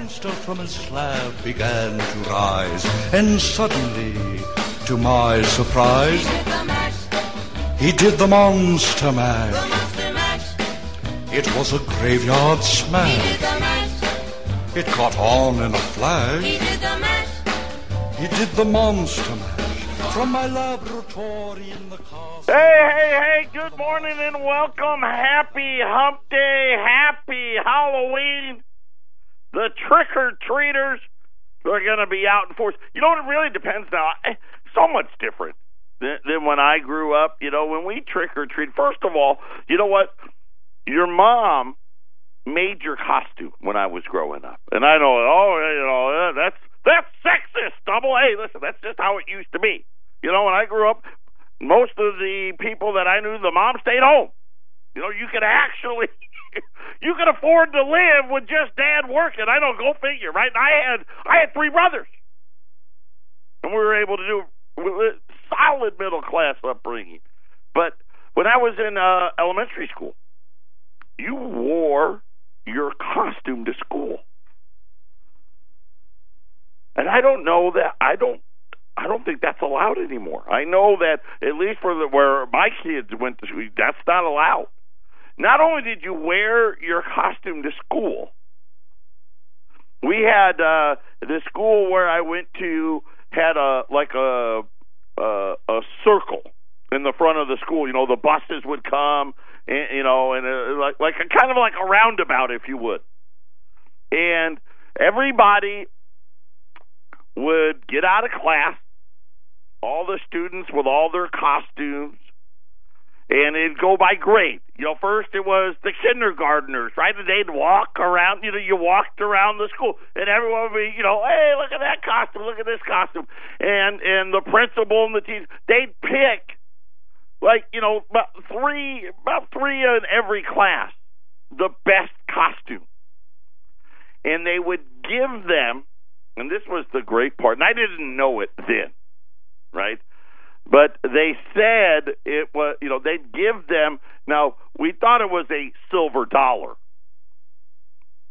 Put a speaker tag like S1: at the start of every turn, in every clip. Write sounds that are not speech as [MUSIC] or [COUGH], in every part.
S1: monster from his slab began to rise, and suddenly, to my surprise, he did the monster mash. It was a graveyard smash. It caught on in a flash. He did the monster mash from my laboratory in the castle.
S2: Hey, hey, hey, good morning and welcome. Happy Hump Day. Happy Halloween. The trick or treaters are going to be out in force. You know, it really depends now. Eh, so much different than, than when I grew up. You know, when we trick or treat, first of all, you know what? Your mom made your costume when I was growing up. And I know, oh, you know, eh, that's that's sexist. Double A. Listen, that's just how it used to be. You know, when I grew up, most of the people that I knew, the mom stayed home. You know, you could actually, [LAUGHS] you could afford to live with just dad working. I don't go figure, right? I had, I had three brothers, and we were able to do solid middle class upbringing. But when I was in uh, elementary school, you wore your costume to school. And I don't know that I don't I don't think that's allowed anymore. I know that at least for the where my kids went to school, that's not allowed. Not only did you wear your costume to school, we had uh the school where I went to had a like a a, a circle in the front of the school. You know, the buses would come, and, you know, and uh, like like a kind of like a roundabout, if you would. And everybody would get out of class, all the students with all their costumes, and it'd go by grade. You know, first it was the kindergartners, right? And they'd walk around, you know, you walked around the school, and everyone would be, you know, hey, look at that costume, look at this costume. And and the principal and the teachers, they'd pick like, you know, about three about three in every class, the best costume. And they would give them and this was the great part, and I didn't know it then, right? But they said it was, you know, they'd give them. Now we thought it was a silver dollar.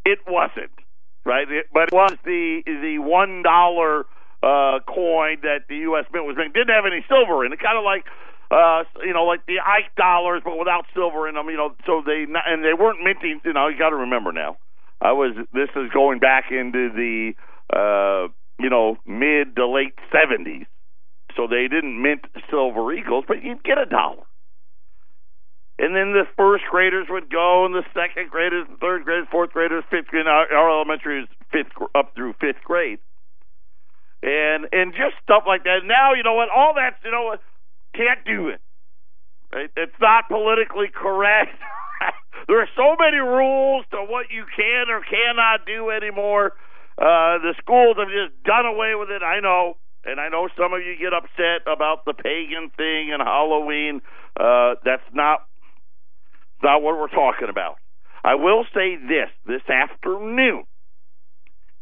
S2: It wasn't, right? It, but it was the the one dollar uh, coin that the U.S. Mint was making. Didn't have any silver in it. Kind of like uh, you know, like the Ike dollars, but without silver in them. You know, so they and they weren't minting. You know, you got to remember now. I was. This is going back into the uh, you know, mid to late 70s. So they didn't mint silver eagles, but you'd get a dollar. And then the first graders would go, and the second graders, and third graders, fourth graders, fifth grade. Our, our elementary is fifth up through fifth grade, and and just stuff like that. Now you know what? All that's you know what can't do it. Right? It's not politically correct. [LAUGHS] there are so many rules to what you can or cannot do anymore uh, the schools have just done away with it. I know, and I know some of you get upset about the pagan thing and Halloween. Uh, that's not not what we're talking about. I will say this: this afternoon,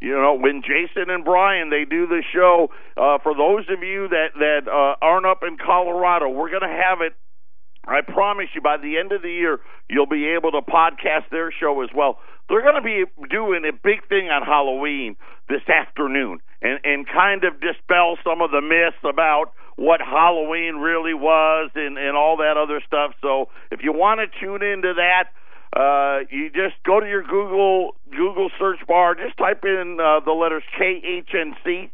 S2: you know, when Jason and Brian they do the show. Uh, for those of you that that uh, aren't up in Colorado, we're going to have it I promise you, by the end of the year, you'll be able to podcast their show as well. They're going to be doing a big thing on Halloween this afternoon and, and kind of dispel some of the myths about what Halloween really was and, and all that other stuff. So if you want to tune into that, uh, you just go to your Google Google search bar, just type in uh, the letters KHNC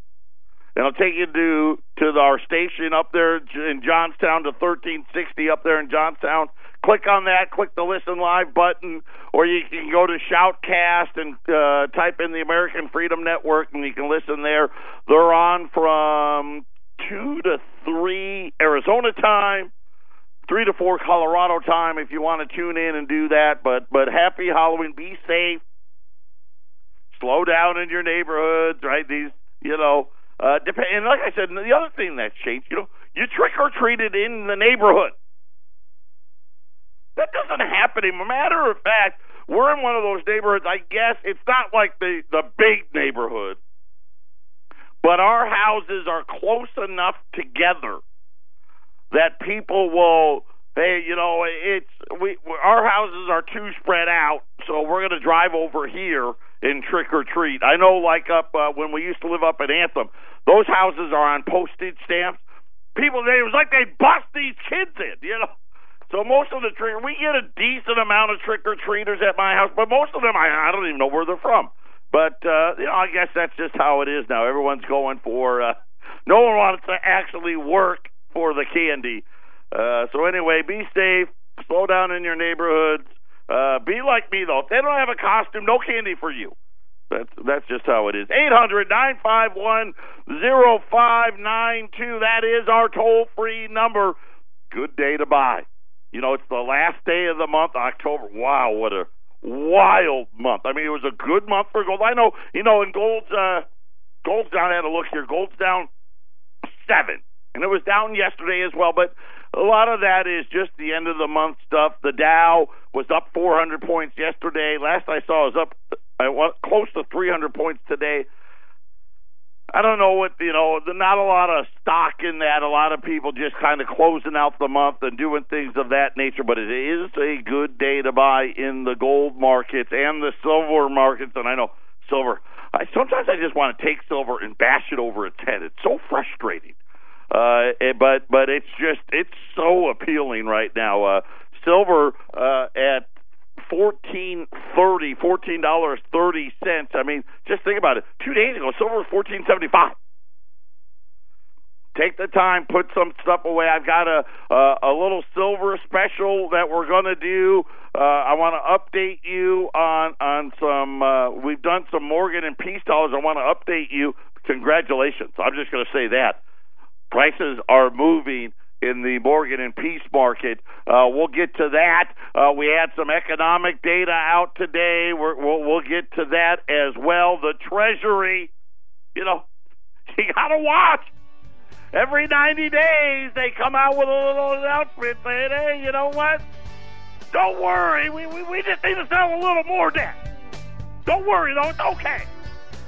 S2: and I'll take you to to our station up there in Johnstown to 1360 up there in Johnstown. Click on that, click the listen live button, or you can go to Shoutcast and uh, type in the American Freedom Network, and you can listen there. They're on from two to three Arizona time, three to four Colorado time. If you want to tune in and do that, but but happy Halloween. Be safe. Slow down in your neighborhoods, right? These, you know uh, depend, and like I said, the other thing that's changed, you know, you trick or treated in the neighborhood. That doesn't happen anymore. Matter of fact, we're in one of those neighborhoods. I guess it's not like the the big neighborhood, but our houses are close enough together that people will. Hey, you know, it's we our houses are too spread out, so we're going to drive over here in trick or treat. I know, like up uh, when we used to live up in Anthem, those houses are on postage stamps. People, it was like they bust these kids in, you know. So most of the trick, we get a decent amount of trick or treaters at my house, but most of them, I, I don't even know where they're from. But uh, you know, I guess that's just how it is now. Everyone's going for. Uh, no one wants to actually work for the candy. Uh, so anyway, be safe. Slow down in your neighborhoods. Uh, be like me though. If they don't have a costume, no candy for you. That's that's just how it is. Eight hundred nine five one zero five nine two. That is our toll free number. Good day to buy. You know, it's the last day of the month, October. Wow, what a wild month. I mean, it was a good month for gold. I know, you know, in gold's uh gold's down I had a look here. Gold's down seven. And it was down yesterday as well, but a lot of that is just the end of the month stuff. The Dow was up 400 points yesterday. Last I saw it was up uh, close to 300 points today. I don't know what you know. Not a lot of stock in that. A lot of people just kind of closing out the month and doing things of that nature. But it is a good day to buy in the gold markets and the silver markets. And I know silver. I sometimes I just want to take silver and bash it over its head. It's so frustrating. Uh, eh, but but it's just it's so appealing right now. Uh, silver uh, at fourteen thirty, fourteen dollars thirty cents. I mean, just think about it. Two days ago, silver was fourteen seventy five. Take the time, put some stuff away. I've got a a, a little silver special that we're to do. Uh, I want to update you on on some. Uh, we've done some Morgan and Peace dollars. I want to update you. Congratulations! I'm just to say that prices are moving in the Morgan and Peace market. Uh, we'll get to that. Uh, we had some economic data out today. We're, we'll, we'll get to that as well. The Treasury, you know, [LAUGHS] you got to watch. Every 90 days, they come out with a little announcement saying, hey, you know what? Don't worry. We, we, we just need to sell a little more debt. Don't worry, though. It's okay.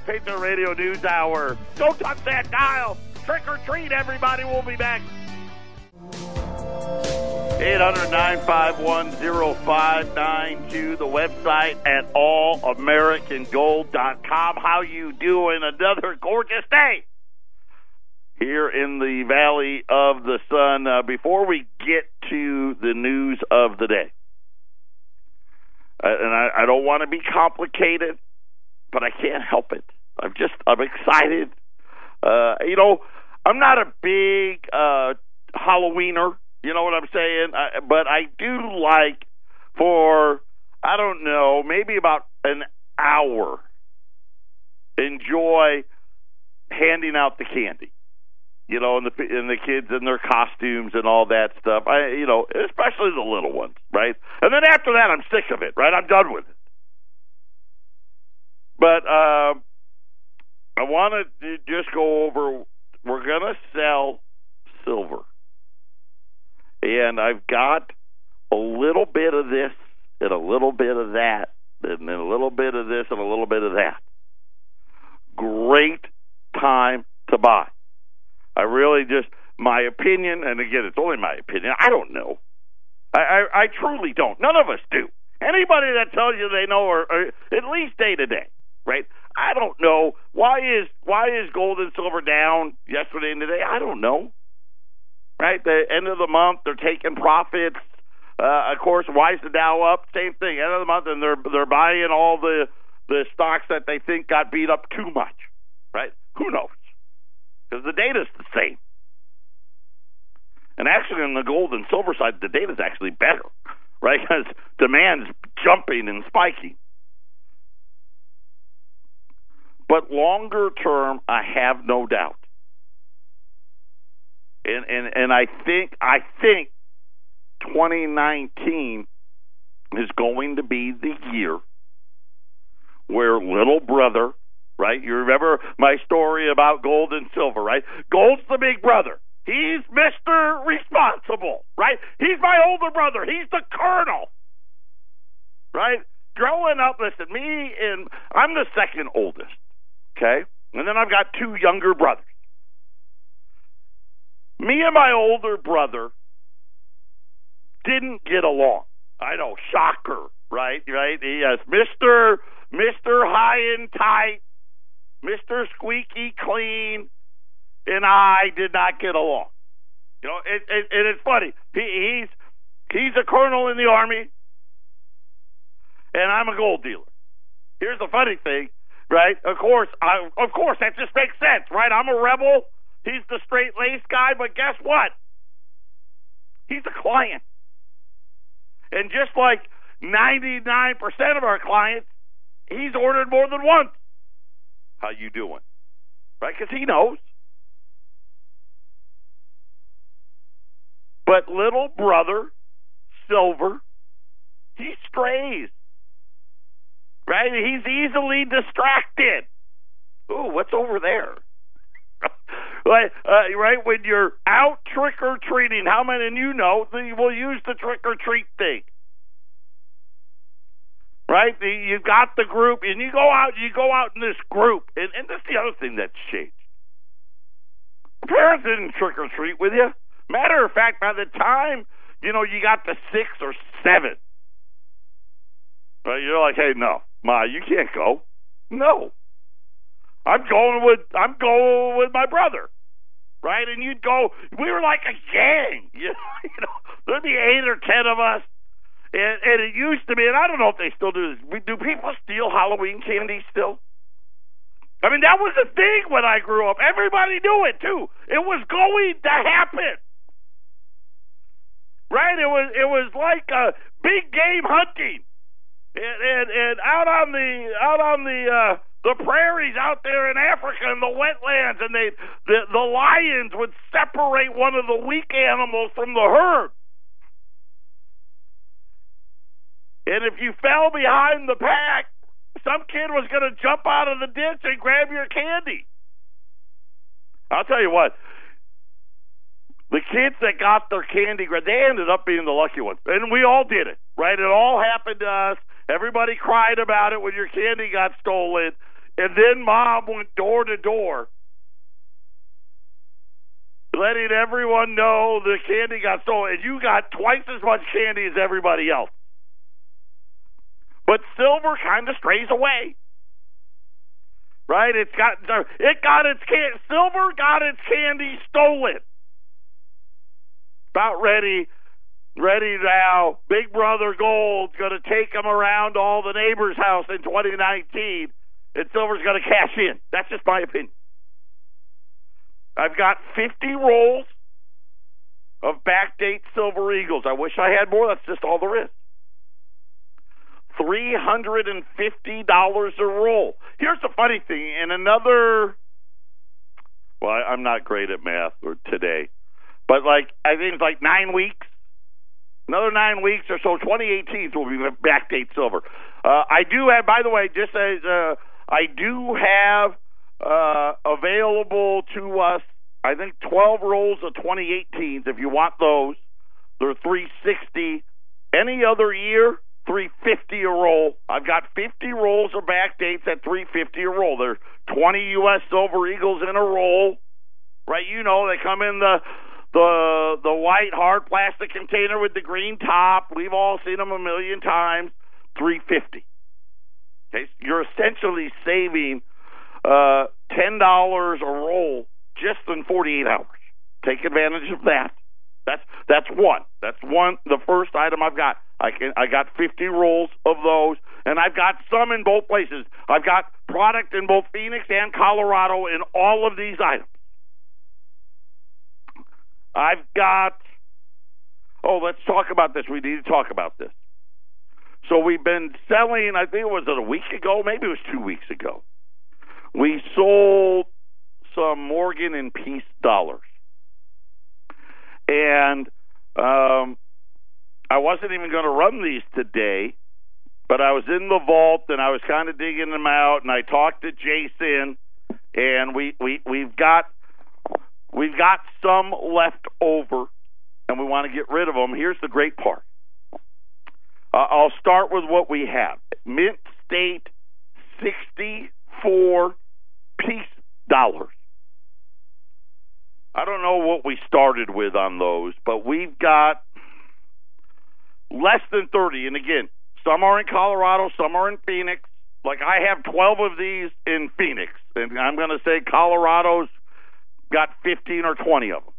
S2: Patriot Radio News Hour. Don't touch that dial. Trick or treat, everybody. We'll be back. 800-951-0592, the website at allamericangold.com. How you doing? Another gorgeous day here in the Valley of the Sun. Uh, before we get to the news of the day, uh, and I, I don't want to be complicated, but I can't help it. I'm just, I'm excited. Uh, you know, I'm not a big uh, Halloweener. You know what I'm saying? I, but I do like for I don't know maybe about an hour enjoy handing out the candy. You know, and the and the kids in their costumes and all that stuff. I you know, especially the little ones, right? And then after that, I'm sick of it. Right? I'm done with it. But uh, I want to just go over we're going to sell silver. And I've got a little bit of this and a little bit of that, and then a little bit of this and a little bit of that. Great time to buy. I really just, my opinion, and again, it's only my opinion. I don't know. I, I, I truly don't. None of us do. Anybody that tells you they know, or, or at least day to day, right? I don't know why is why is gold and silver down yesterday and today. I don't know. Right, the end of the month they're taking profits. Uh, of course, why is the Dow up? Same thing. End of the month, and they're they're buying all the the stocks that they think got beat up too much. Right? Who knows? Because the data's the same. And actually, on the gold and silver side, the data's actually better, [LAUGHS] right? Because demand's jumping and spiking. But longer term, I have no doubt. And and and I think I think 2019 is going to be the year where little brother, right? You remember my story about gold and silver, right? Gold's the big brother. He's Mr. Responsible, right? He's my older brother. He's the colonel, right? Growing up, listen, me and I'm the second oldest. Okay? And then I've got two younger brothers. Me and my older brother didn't get along. I know, shocker, right? Right? Has Mr. Mr. High and Tight, Mr. Squeaky Clean, and I did not get along. You know, it, it, and it's funny. He, he's he's a colonel in the army, and I'm a gold dealer. Here's the funny thing, right? Of course, I, of course, that just makes sense, right? I'm a rebel. He's the straight laced guy, but guess what? He's a client. And just like 99% of our clients, he's ordered more than once. How you doing? Right? Because he knows. But little brother, Silver, he strays. Right? He's easily distracted. Ooh, what's over there? Right, uh, right when you're out trick or treating, how many of you know that you will use the trick or treat thing? Right, you got the group, and you go out. You go out in this group, and, and that's the other thing that's changed. Parents didn't trick or treat with you. Matter of fact, by the time you know you got to six or seven, right, you're like, hey, no, ma, you can't go. No, I'm going with I'm going with my brother, right? And you'd go. We were like a gang, [LAUGHS] you know. There'd be eight or ten of us, and, and it used to be. And I don't know if they still do this. Do people steal Halloween candy still? I mean, that was a thing when I grew up. Everybody knew it too. It was going to happen. Right? It was it was like a big game hunting. And, and and out on the out on the uh the prairies out there in Africa and the wetlands, and they the the lions would separate one of the weak animals from the herd. And if you fell behind the pack, some kid was going to jump out of the ditch and grab your candy. I'll tell you what, the kids that got their candy, grabbed, they ended up being the lucky ones, and we all did it, right? It all happened to us. Everybody cried about it when your candy got stolen. And then mom went door to door, letting everyone know the candy got stolen. And you got twice as much candy as everybody else. But silver kind of strays away. Right? It's got it got its can silver got its candy stolen. About ready ready now. Big Brother Gold's going to take them around all the neighbors' house in 2019, and Silver's going to cash in. That's just my opinion. I've got 50 rolls of backdate Silver Eagles. I wish I had more. That's just all there is. $350 a roll. Here's the funny thing. In another, well, I'm not great at math or today, but like, I think it's like nine weeks Another nine weeks or so, 2018 will be backdate silver. Uh, I do have, by the way, just as uh, I do have uh, available to us, I think 12 rolls of 2018s. If you want those, they're 360. Any other year, 350 a roll. I've got 50 rolls of backdates at 350 a roll. There's 20 U.S. Silver Eagles in a roll, right? You know they come in the the the white hard plastic container with the green top. We've all seen them a million times. Three fifty. Okay, you're essentially saving uh, ten dollars a roll just in forty eight hours. Take advantage of that. That's that's one. That's one. The first item I've got. I can I got 50 rolls of those, and I've got some in both places. I've got product in both Phoenix and Colorado in all of these items. I've got. Oh, let's talk about this. We need to talk about this. So we've been selling. I think it was a week ago. Maybe it was two weeks ago. We sold some Morgan and Peace dollars, and um, I wasn't even going to run these today, but I was in the vault and I was kind of digging them out, and I talked to Jason, and we we we've got We've got some left over, and we want to get rid of them. Here's the great part. Uh, I'll start with what we have. Mint State 64 peace dollars. I don't know what we started with on those, but we've got less than 30. And again, some are in Colorado, some are in Phoenix. like I have 12 of these in Phoenix, and I'm going to say Colorado's got 15 or 20 of them.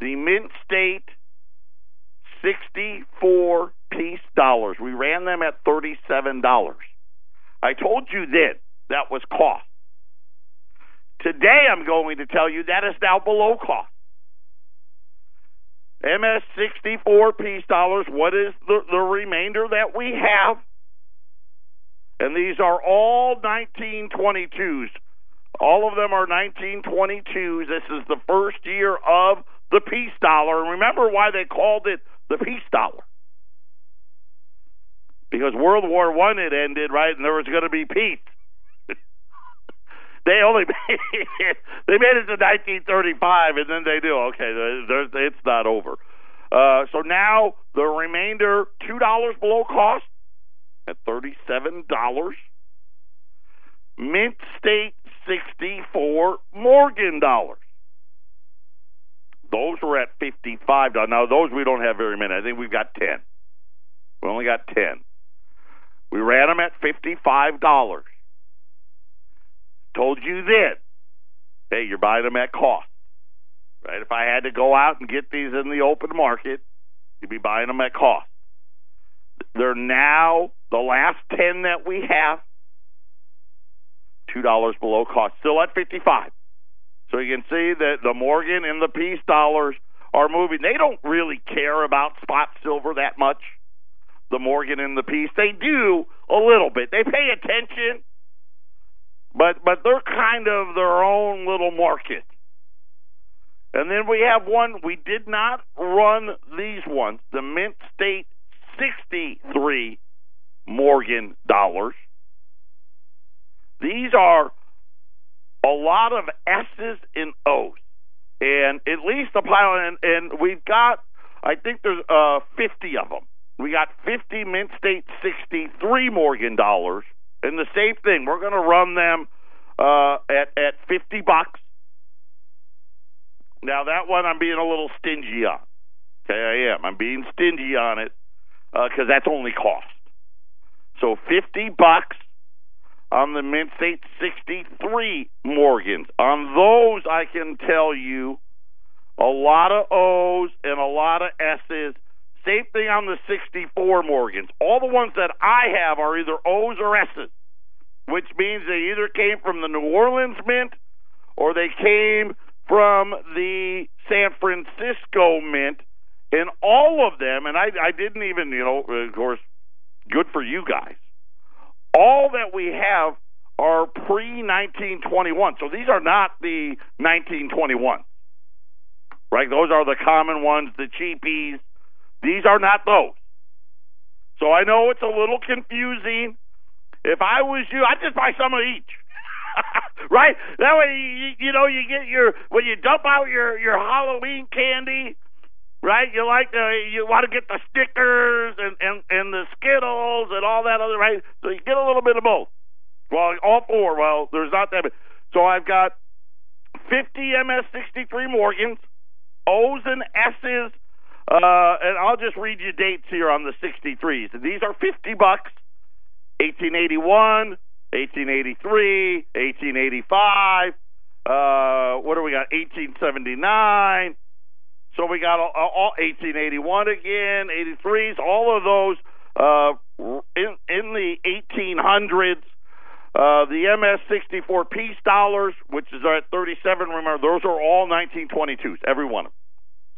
S2: The Mint State 64 peace dollars. We ran them at $37. I told you then that was cost. Today I'm going to tell you that is now below cost. MS 64 peace dollars, what is the, the remainder that we have? And these are all 1922s. All of them are 1922s. This is the first year of the peace dollar. Remember why they called it the peace dollar? Because World War One had ended, right, and there was going to be peace. they only made [LAUGHS] it, they made it to 1935, and then they knew, okay, it's not over. Uh, so now the remainder, two dollars below cost at thirty-seven dollars. Mint State sixty-four Morgan dollars. Those were at fifty-five dollars. Now those we don't have very many. I think we've got ten. We only got ten. We ran them at fifty-five dollars. Told you then. Hey, you're buying them at cost. Right? If I had to go out and get these in the open market, you'd be buying them at cost. They're now the last ten that we have, two dollars below cost, still at fifty-five. So you can see that the Morgan and the peace dollars are moving. They don't really care about spot silver that much. The Morgan and the peace, they do a little bit. They pay attention, but but they're kind of their own little market. And then we have one, we did not run these ones, the Mint State 63 Morgan dollars. These are a lot of S's and O's. And at least a pile, and, and we've got, I think there's uh, 50 of them. We got 50 Mint State 63 Morgan dollars. And the same thing, we're going to run them uh, at, at 50 bucks. Now that one I'm being a little stingy on. Okay, I am. I'm being stingy on it because uh, that's only cost. So fifty bucks on the Mint State 63 Morgans. On those, I can tell you a lot of O's and a lot of S's. Same thing on the 64 Morgans. All the ones that I have are either O's or S's, which means they either came from the New Orleans Mint or they came from the San Francisco Mint, and all of them, and I, I didn't even, you know, of course, good for you guys. All that we have are pre 1921. So these are not the 1921. Right? Those are the common ones, the cheapies. These are not those. So I know it's a little confusing. If I was you, I'd just buy some of each. [LAUGHS] right? That way, you, you know, you get your when you dump out your your Halloween candy, right? You like to you want to get the stickers and and and the Skittles and all that other right. So you get a little bit of both. Well, all four. Well, there's not that. Many. So I've got 50 MS63 Morgans, O's and S's, uh, and I'll just read you dates here on the 63s. These are 50 bucks. 1881, 1883, 1885. Uh, what do we got? 1879. So we got all, all 1881 again, 83s, all of those uh, in in the 1800s. Uh, the MS64 peace dollars, which is at 37. Remember, those are all 1922s, every one of them.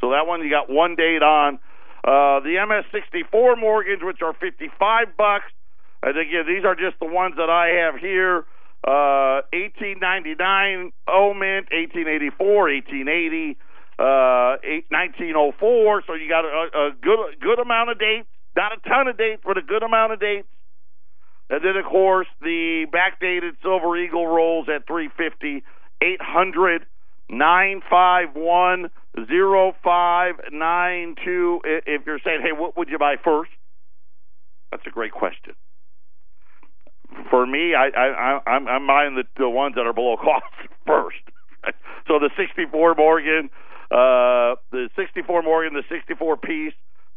S2: So that one you got one date on. Uh, the MS64 Morgans, which are 55 bucks. And again, these are just the ones that I have here. Uh, 1899 OMint, 1884, 1880, uh, 1904. So you got a, a good good amount of dates, not a ton of dates, but a good amount of dates. And then, of course, the backdated Silver Eagle rolls at 350, 800, 951, 0592. If you're saying, hey, what would you buy first? That's a great question for me, I, I, I'm, I'm buying the, the ones that are below [LAUGHS] cost first. so the 64 Morgan, uh, the 64 Morgan, the 64 peace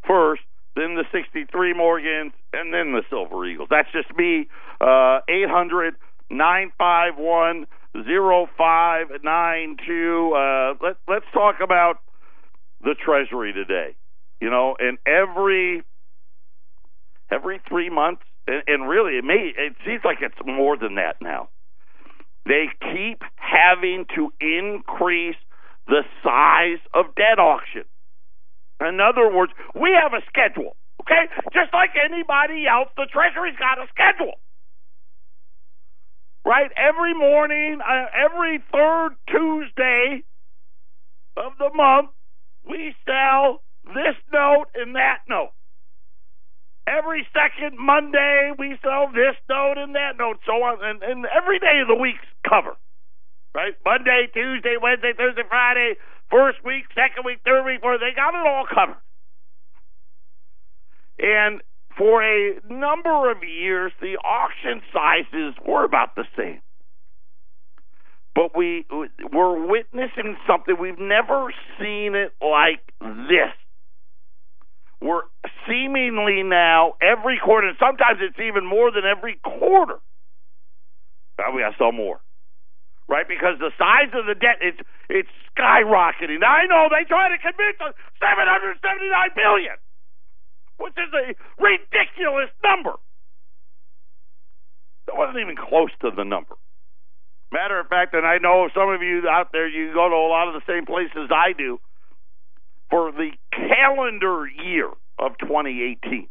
S2: first. then the 63 Morgans, and then the Silver Eagles. That's just me. Uh, 800 951 0592. Uh, let, let's talk about the Treasury today. You know, and every every three months, and, and really, it may it seems like it's more than that now. They keep having to increase the size of debt auction. In other words, we have a schedule, okay? Just like anybody else, the Treasury's got a schedule. Right? Every morning, uh, every third Tuesday of the month, we sell this note and that note. Every second Monday, we sell this note and that note, so on, and, and every day of the week's cover. Right? Monday, Tuesday, Wednesday, Thursday, Friday, first week, second week, third week, fourth. They got it all covered. And for a number of years, the auction sizes were about the same. But we we're witnessing something we've never seen it like this. We're seemingly now every quarter, and sometimes it's even more than every quarter. Now we got some more, right? Because the size of the debt it's it's skyrocketing. I know they try to convince us seven hundred seventy nine billion, which is a ridiculous number. That wasn't even close to the number. Matter of fact, and I know some of you out there, you go to a lot of the same places I do for the calendar year of 2018,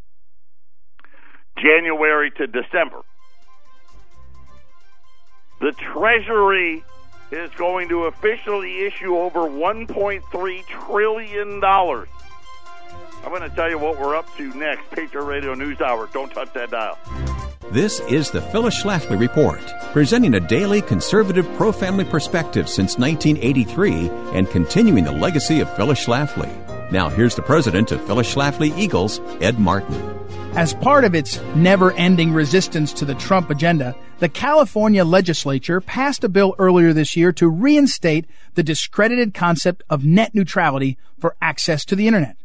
S2: January to December, the Treasury is going to officially issue over $1.3 trillion. I'm going to tell you what we're up to next. Patriot Radio News Hour. Don't touch that dial.
S3: This is the Phyllis Schlafly Report, presenting a daily conservative pro family perspective since 1983 and continuing the legacy of Phyllis Schlafly. Now, here's the president of Phyllis Schlafly Eagles, Ed Martin.
S4: As part of its never ending resistance to the Trump agenda, the California legislature passed a bill earlier this year to reinstate the discredited concept of net neutrality for access to the internet.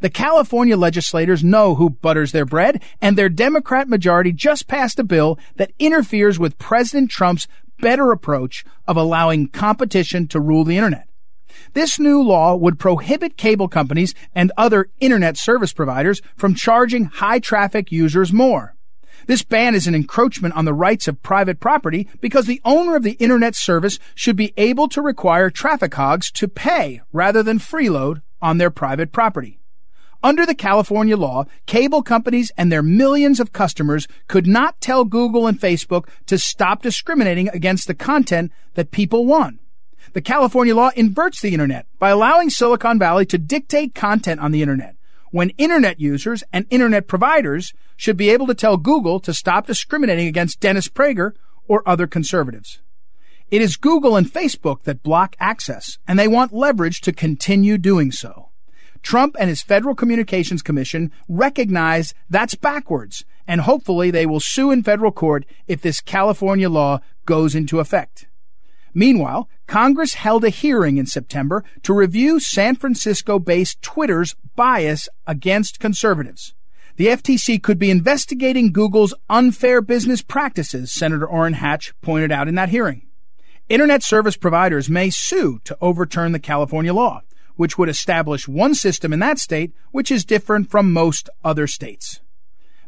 S4: The California legislators know who butters their bread, and their Democrat majority just passed a bill that interferes with President Trump's better approach of allowing competition to rule the internet. This new law would prohibit cable companies and other internet service providers from charging high traffic users more. This ban is an encroachment on the rights of private property because the owner of the internet service should be able to require traffic hogs to pay rather than freeload on their private property. Under the California law, cable companies and their millions of customers could not tell Google and Facebook to stop discriminating against the content that people want. The California law inverts the internet by allowing Silicon Valley to dictate content on the internet when internet users and internet providers should be able to tell Google to stop discriminating against Dennis Prager or other conservatives. It is Google and Facebook that block access, and they want leverage to continue doing so. Trump and his Federal Communications Commission recognize that's backwards, and hopefully they will sue in federal court if this California law goes into effect. Meanwhile, Congress held a hearing in September to review San Francisco based Twitter's bias against conservatives. The FTC could be investigating Google's unfair business practices, Senator Orrin Hatch pointed out in that hearing. Internet service providers may sue to overturn the California law which would establish one system in that state which is different from most other states.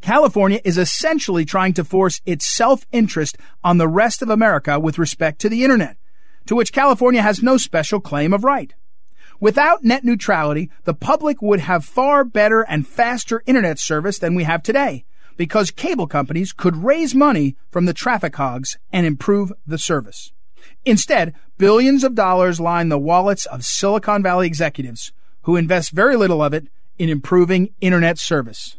S4: California is essentially trying to force its self-interest on the rest of America with respect to the internet, to which California has no special claim of right. Without net neutrality, the public would have far better and faster internet service than we have today, because cable companies could raise money from the traffic hogs and improve the service. Instead, billions of dollars line the wallets of Silicon Valley executives who invest very little of it in improving internet service.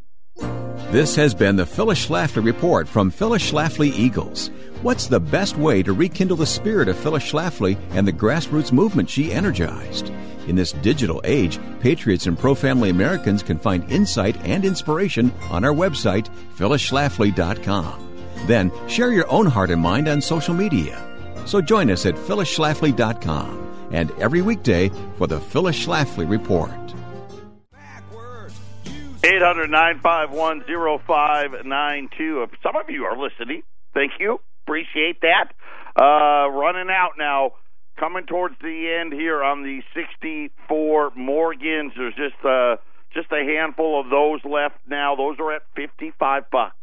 S3: This has been the Phyllis Schlafly Report from Phyllis Schlafly Eagles. What's the best way to rekindle the spirit of Phyllis Schlafly and the grassroots movement she energized? In this digital age, patriots and pro family Americans can find insight and inspiration on our website, phyllisschlafly.com. Then share your own heart and mind on social media. So join us at phyllisschlafly.com and every weekday for the Phyllis Schlafly Report.
S2: Eight hundred nine five one zero five nine two. If some of you are listening, thank you. Appreciate that. Uh, running out now, coming towards the end here on the 64 Morgans. There's just uh, just a handful of those left now. Those are at 55 bucks.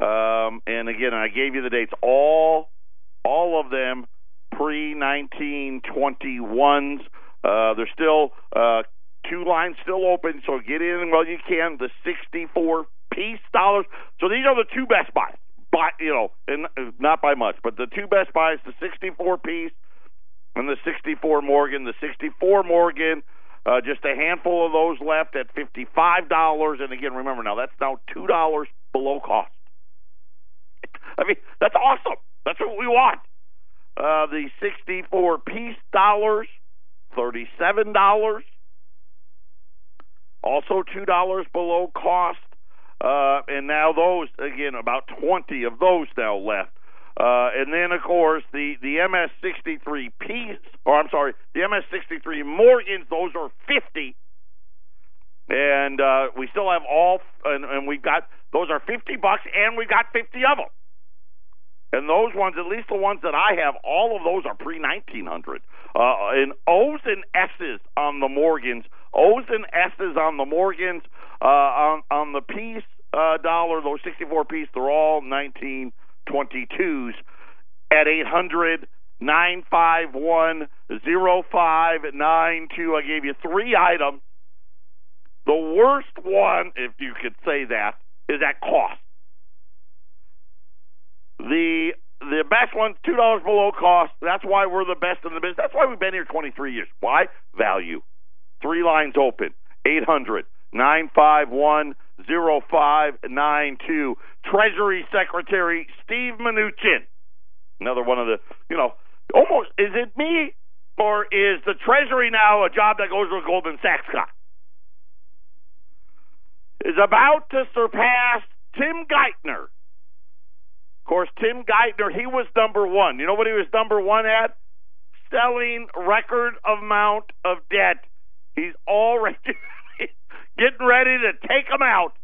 S2: Um, and again, I gave you the dates. All all of them pre 1921s. Uh, there's still uh, two lines still open, so get in while you can. The 64 peace dollars. So these are the two best buys. By you know, and uh, not by much, but the two best buys: the 64 peace and the 64 Morgan. The 64 Morgan. Uh, just a handful of those left at fifty-five dollars, and again, remember now that's now two dollars below cost. I mean, that's awesome. That's what we want. Uh, the 64 peace dollars, $37. Also $2 below cost. Uh, and now those, again, about 20 of those now left. Uh, and then, of course, the, the MS63 peace, or I'm sorry, the MS63 Morgans, those are 50 and uh, we still have all, and, and we've got those are fifty bucks, and we've got fifty of them. And those ones, at least the ones that I have, all of those are pre nineteen hundred. Uh, and O's and S's on the Morgans, O's and S's on the Morgans, uh, on on the peace uh, dollar, those sixty four peace, they're all nineteen twenty twos at eight hundred nine five one zero five nine two. I gave you three items. The worst one, if you could say that, is at cost. The the best one's two dollars below cost. That's why we're the best in the business. That's why we've been here twenty three years. Why? Value. Three lines open. Eight hundred nine five one zero five nine two. Treasury Secretary Steve Mnuchin. Another one of the you know almost is it me or is the Treasury now a job that goes with Goldman Sachs guy? is about to surpass Tim Geithner. Of course, Tim Geithner, he was number one. You know what he was number one at? Selling record amount of debt. He's already [LAUGHS] getting ready to take them out.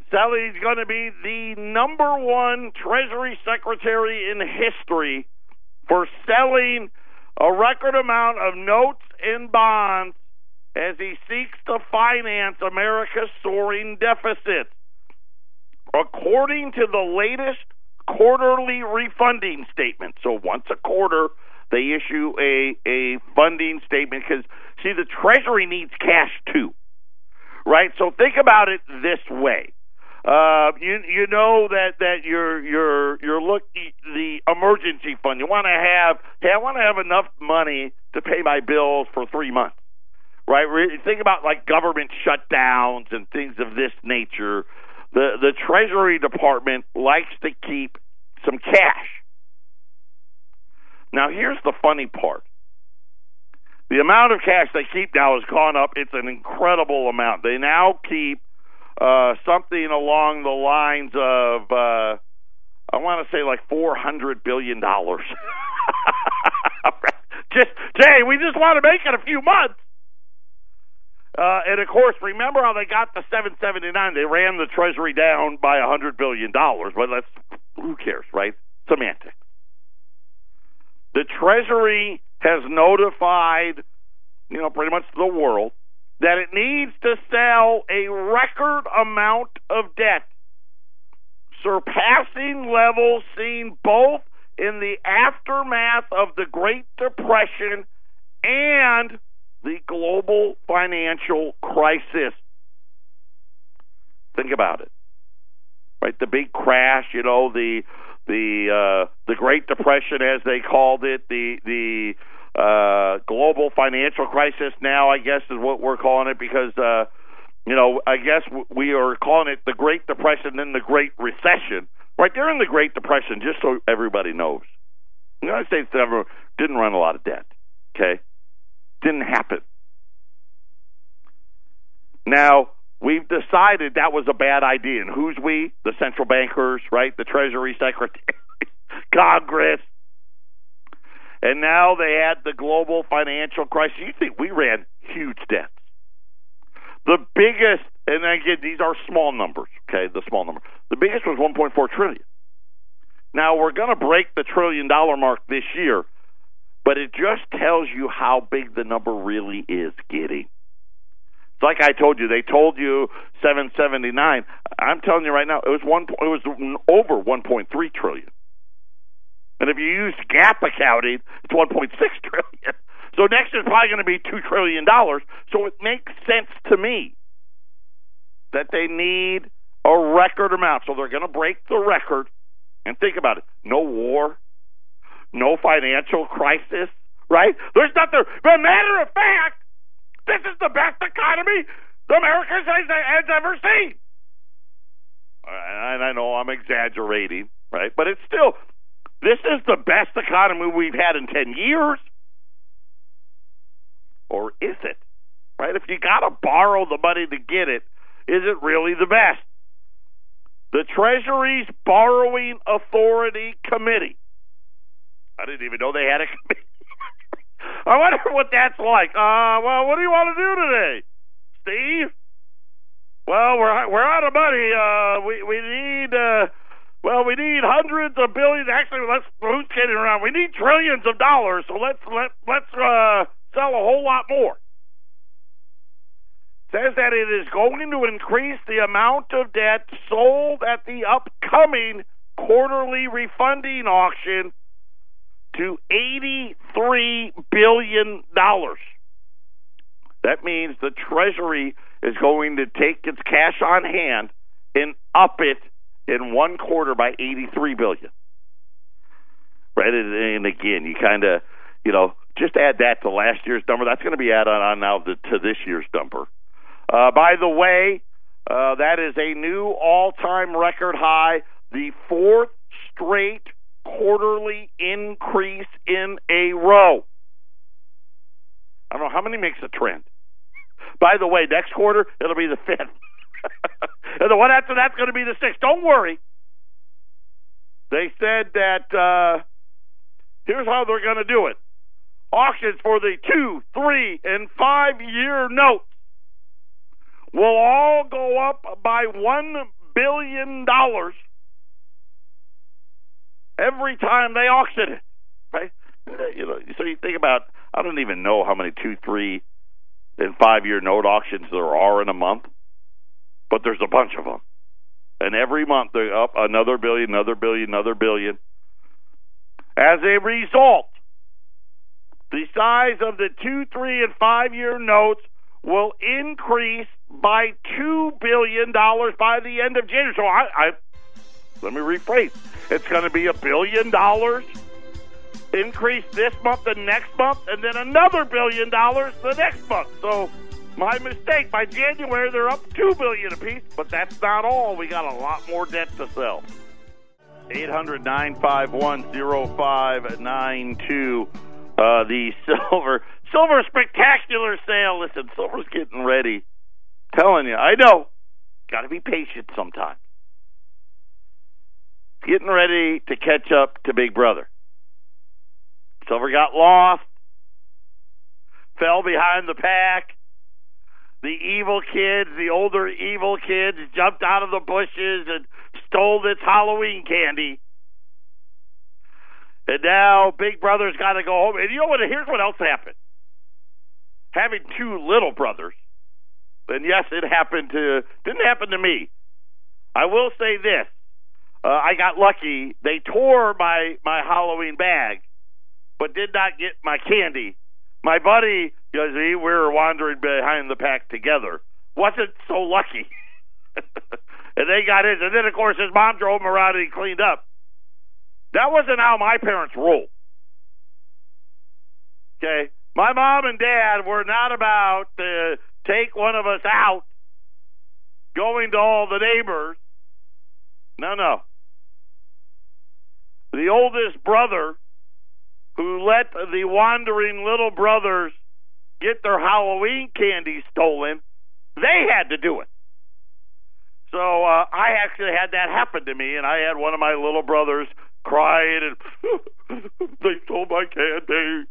S2: He's going to be the number one Treasury Secretary in history for selling a record amount of notes and bonds as he seeks to finance America's soaring deficit. According to the latest quarterly refunding statement, so once a quarter they issue a, a funding statement because, see, the Treasury needs cash too, right? So think about it this way. Uh, you you know that that you're you're you're looking the emergency fund. You want to have hey, I want to have enough money to pay my bills for three months right? Think about like government shutdowns and things of this nature. The the Treasury Department likes to keep some cash. Now, here's the funny part. The amount of cash they keep now has gone up. It's an incredible amount. They now keep uh, something along the lines of, uh, I want to say like $400 billion. [LAUGHS] just, Jay, we just want to make it a few months. Uh, and of course, remember how they got the 779? They ran the Treasury down by a hundred billion dollars. But that's who cares, right? Semantics. The Treasury has notified, you know, pretty much the world that it needs to sell a record amount of debt, surpassing levels seen both in the aftermath of the Great Depression and the global financial crisis. Think about it. Right, the big crash, you know, the the uh, the Great Depression, as they called it, the the uh, global financial crisis. Now, I guess is what we're calling it because uh, you know, I guess we are calling it the Great Depression, then the Great Recession. Right during the Great Depression, just so everybody knows, the United States never didn't run a lot of debt. Okay, didn't happen. Now, we've decided that was a bad idea. And who's we? The central bankers, right? The Treasury Secretary, [LAUGHS] Congress. And now they had the global financial crisis. You think we ran huge debts. The biggest and again, these are small numbers. Okay, the small number. The biggest was 1.4 trillion. Now we're going to break the trillion dollar mark this year, but it just tells you how big the number really is getting. It's like I told you, they told you 779. I'm telling you right now, it was one. It was over 1.3 trillion. And if you use GAAP accounting, it's 1.6 trillion. So next is probably going to be two trillion dollars. So it makes sense to me that they need a record amount. So they're going to break the record. And think about it: no war, no financial crisis, right? There's nothing. But matter of fact, this is the best economy America has, has ever seen. And I know I'm exaggerating, right? But it's still this is the best economy we've had in 10 years. Or is it? Right? If you got to borrow the money to get it, is it really the best? The Treasury's Borrowing Authority Committee. I didn't even know they had a committee. [LAUGHS] I wonder what that's like. Uh, well, what do you want to do today, Steve? Well, we're we're out of money. Uh, we we need uh, well, we need hundreds of billions. Actually, let's who's kidding around? We need trillions of dollars. So let's let let's uh, sell a whole lot more. Says that it is going to increase the amount of debt sold at the upcoming quarterly refunding auction to $83 billion. That means the Treasury is going to take its cash on hand and up it in one quarter by 83 billion. Right, and again, you kind of, you know, just add that to last year's number. That's going to be added on now to, to this year's number. Uh, by the way, uh, that is a new all-time record high, the fourth straight quarterly increase in a row. I don't know how many makes a trend. By the way, next quarter it'll be the fifth. [LAUGHS] and the one after that's going to be the sixth. Don't worry. They said that uh, here's how they're going to do it auctions for the two, three, and five year notes will all go up by one billion dollars every time they auction it. Right? Uh, you know, so you think about I don't even know how many two, three, and five year note auctions there are in a month but there's a bunch of them. And every month they're up another billion, another billion, another billion. As a result, the size of the two, three, and five year notes will increase by two billion dollars by the end of January. So I, I let me rephrase. It's going to be a billion dollars increase this month and next month, and then another billion dollars the next month. So my mistake. By January, they're up two billion apiece, but that's not all. We got a lot more debt to sell. Eight hundred nine five one zero five nine two. Uh, the [LAUGHS] silver silver spectacular sale. Listen, silver's getting ready. Telling you, I know. Got to be patient sometimes. Getting ready to catch up to Big Brother. Silver got lost, fell behind the pack, the evil kids, the older evil kids, jumped out of the bushes and stole this Halloween candy. And now Big Brother's got to go home. And you know what? Here's what else happened. Having two little brothers, and yes, it happened to didn't happen to me. I will say this: uh, I got lucky. They tore my my Halloween bag, but did not get my candy. My buddy you see, we were wandering behind the pack together. Wasn't so lucky. [LAUGHS] and they got in. And then, of course, his mom drove him around and he cleaned up. That wasn't how my parents rolled. Okay? My mom and dad were not about to take one of us out going to all the neighbors. No, no. The oldest brother who let the wandering little brothers get their Halloween candy stolen, they had to do it. So uh, I actually had that happen to me, and I had one of my little brothers crying and [LAUGHS] they stole my candy.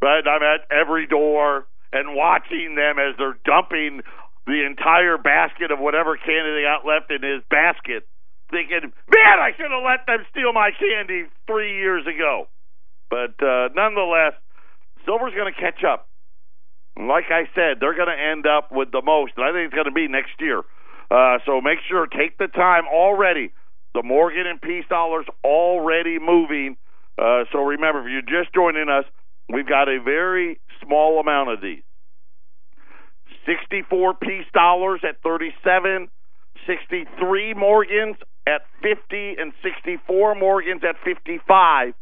S2: Right, I'm at every door and watching them as they're dumping the entire basket of whatever candy they got left in his basket, thinking, "Man, I should have let them steal my candy three years ago." But uh, nonetheless, silver's going to catch up. Like I said, they're going to end up with the most, and I think it's going to be next year. Uh, so make sure take the time already. The Morgan and Peace dollars already moving. Uh, so remember, if you're just joining us, we've got a very small amount of these. 64 Peace dollars at 37, 63 Morgans at 50, and 64 Morgans at 55.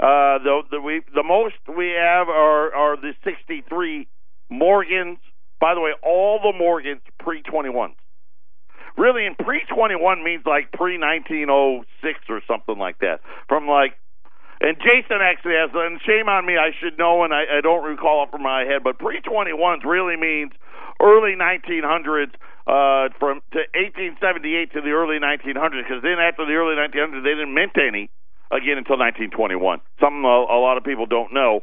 S2: Uh, the the we the most we have are are the 63 Morgans. By the way, all the Morgans pre 21s. Really, in pre 21 means like pre 1906 or something like that. From like, and Jason actually has, and shame on me, I should know, and I, I don't recall it from my head, but pre 21s really means early 1900s uh, from to 1878 to the early 1900s. Because then after the early 1900s, they didn't mint any again until 1921. Something a, a lot of people don't know.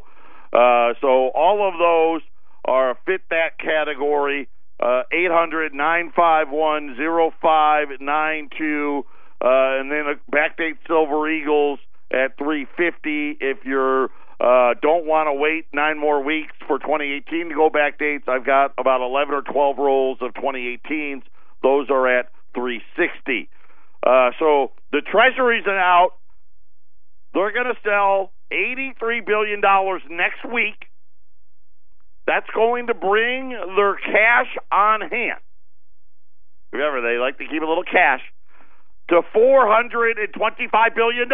S2: Uh, so all of those are fit that category. Uh, 800 951 0592. Uh, and then backdate Silver Eagles at 350 if you're uh, don't want to wait nine more weeks for 2018 to go back dates. I've got about 11 or 12 rolls of 2018s. Those are at 360. Uh, so the Treasury's out. They're going to sell $83 billion next week. That's going to bring their cash on hand. Remember, they like to keep a little cash to $425 billion.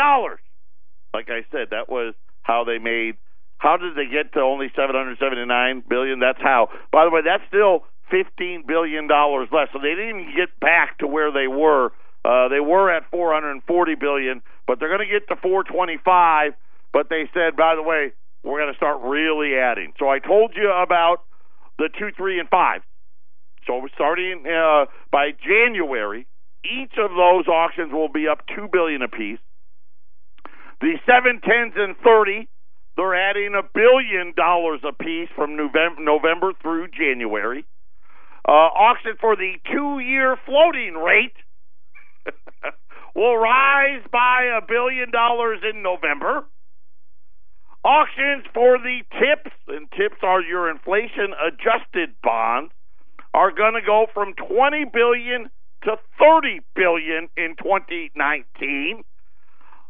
S2: Like I said, that was how they made. How did they get to only 779 billion? That's how. By the way, that's still 15 billion dollars less. So they didn't even get back to where they were. Uh, they were at 440 billion, but they're going to get to 425. But they said, by the way, we're going to start really adding. So I told you about the two, three, and five. So starting uh, by January, each of those auctions will be up two billion apiece. The seven, tens, and thirty, they're adding a billion dollars apiece from November, through January. Uh, auction for the two-year floating rate [LAUGHS] will rise by a billion dollars in November. Auctions for the TIPS, and TIPS are your inflation adjusted bonds, are going to go from 20 billion to 30 billion in 2019.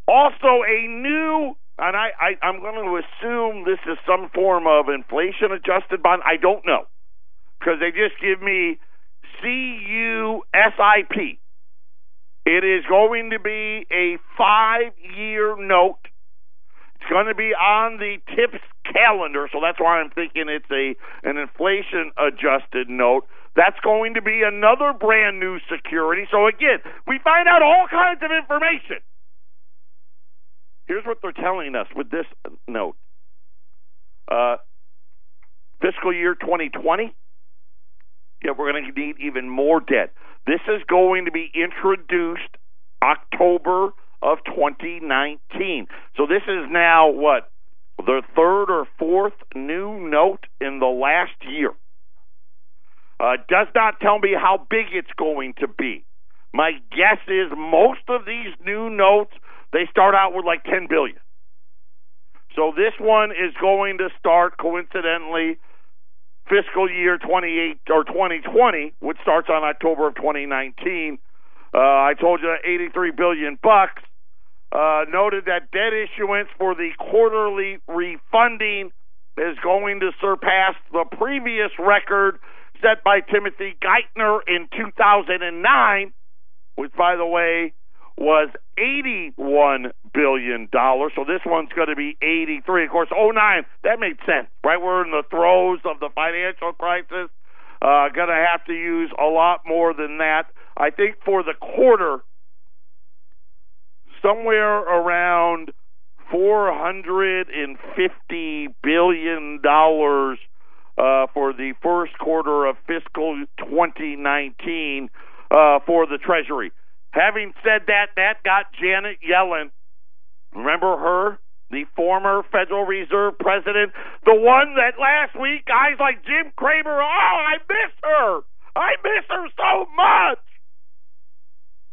S2: Also, a new, and I, I I'm going to assume this is some form of inflation adjusted bond. I don't know because they just give me CUSIP. It is going to be a five year note. It's going to be on the TIPS calendar, so that's why I'm thinking it's a an inflation adjusted note. That's going to be another brand new security. So again, we find out all kinds of information. Here's what they're telling us with this note. Uh, fiscal year 2020, yeah, we're going to need even more debt. This is going to be introduced October of 2019. So this is now what the third or fourth new note in the last year. Uh, does not tell me how big it's going to be. My guess is most of these new notes they start out with like 10 billion. So this one is going to start coincidentally fiscal year 28 or 2020, which starts on October of 2019. Uh, I told you 83 billion bucks. Uh, noted that debt issuance for the quarterly refunding is going to surpass the previous record set by Timothy Geithner in 2009, which, by the way, was 81 billion dollars. So this one's going to be 83. Of course, 09 that made sense, right? We're in the throes of the financial crisis. Uh, going to have to use a lot more than that. I think for the quarter, somewhere around 450 billion dollars uh, for the first quarter of fiscal 2019 uh, for the Treasury. Having said that, that got Janet Yellen. Remember her? The former Federal Reserve president, the one that last week guys like Jim Cramer, oh, I miss her. I miss her so much.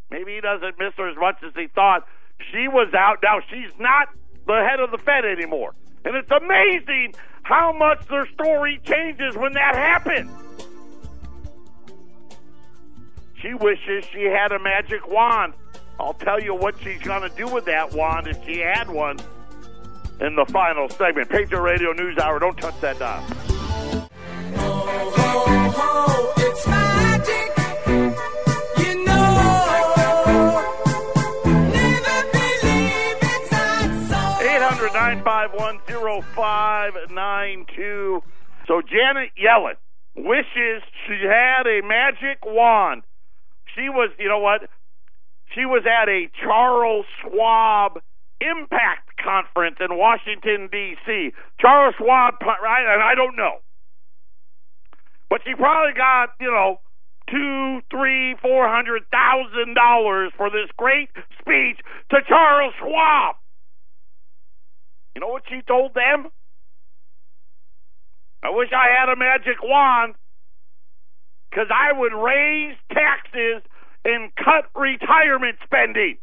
S2: Maybe he doesn't miss her as much as he thought. She was out. Now she's not the head of the Fed anymore. And it's amazing how much their story changes when that happens. She wishes she had a magic wand. I'll tell you what she's going to do with that wand if she had one in the final segment. Patriot Radio News Hour. Don't touch that dial.
S5: Ho, ho, ho, it's magic. You know, never believe it's not so.
S2: 800 951 0592. So Janet Yellen wishes she had a magic wand. She was, you know what? She was at a Charles Schwab Impact Conference in Washington, D.C. Charles Schwab, right? And I don't know. But she probably got, you know, two, three, four hundred thousand dollars for this great speech to Charles Schwab. You know what she told them? I wish I had a magic wand because I would raise taxes and cut retirement spending.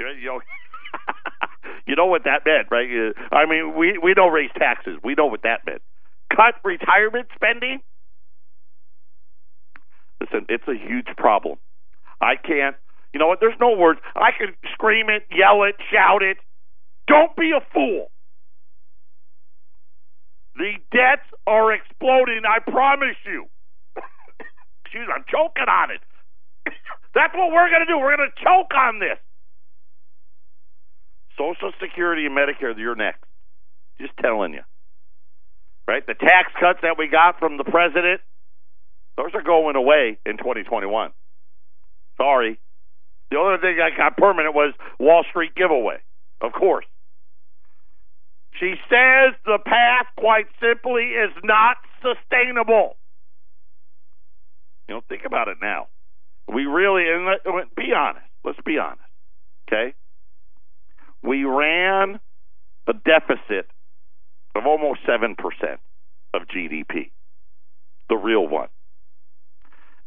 S2: [LAUGHS] You know, what that meant, right? Uh, I mean, we we don't raise taxes. We know what that meant. Cut retirement spending. Listen, it's a huge problem. I can't. You know what? There's no words. I can scream it, yell it, shout it. Don't be a fool. The debts are exploding. I promise you. Excuse me, I'm choking on it. That's what we're going to do. We're going to choke on this. Social Security and Medicare, you're next. Just telling you. Right? The tax cuts that we got from the president, those are going away in 2021. Sorry. The only thing that got permanent was Wall Street giveaway, of course. She says the path, quite simply, is not sustainable. You know, think about it now. We really, and let, be honest. Let's be honest. Okay? We ran a deficit of almost 7% of GDP, the real one.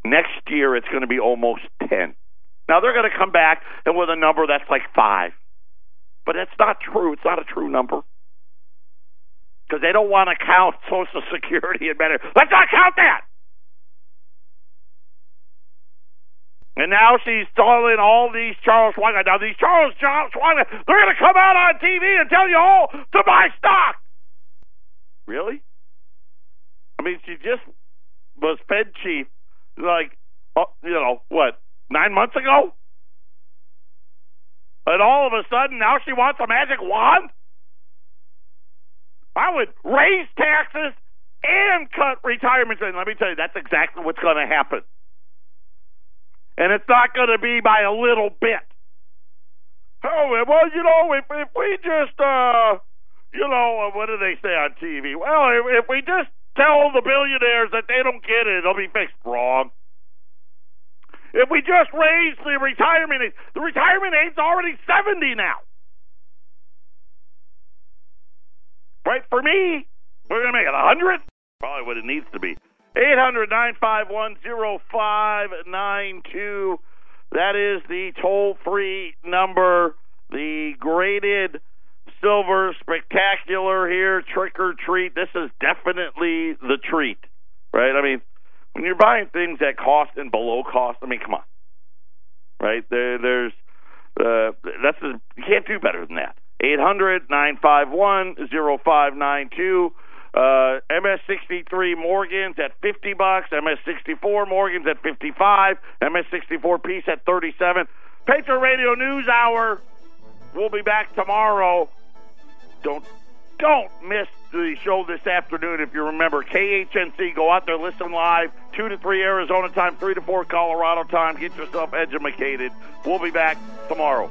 S2: Next year, it's going to be almost 10. Now, they're going to come back and with a number that's like 5. But it's not true. It's not a true number. Because they don't want to count Social Security and Medicare. Let's not count that! And now she's calling all these Charles Schwab. Now these Charles Schwab, they're going to come out on TV and tell you all to buy stock. Really? I mean, she just was Fed chief, like, uh, you know, what, nine months ago? And all of a sudden, now she wants a magic wand? I would raise taxes and cut retirement. And let me tell you, that's exactly what's going to happen and it's not going to be by a little bit. Oh well, you know, if if we just, uh, you know, what do they say on TV? Well, if, if we just tell the billionaires that they don't get it, it'll be fixed. Wrong. If we just raise the retirement age, the retirement age is already seventy now. Right for me, we're gonna make it a hundred. Probably what it needs to be. 800 951 0592. That is the toll free number. The graded silver spectacular here, trick or treat. This is definitely the treat, right? I mean, when you're buying things at cost and below cost, I mean, come on, right? There, there's uh, that's a, you can't do better than that. Eight hundred nine five one zero five nine two. Uh, MS63 Morgans at 50 bucks. MS64 Morgans at 55. MS64 Peace at 37. Patriot Radio News Hour. We'll be back tomorrow. Don't don't miss the show this afternoon. If you remember, KHNC. Go out there, listen live. Two to three Arizona time, three to four Colorado time. Get yourself educated. We'll be back tomorrow.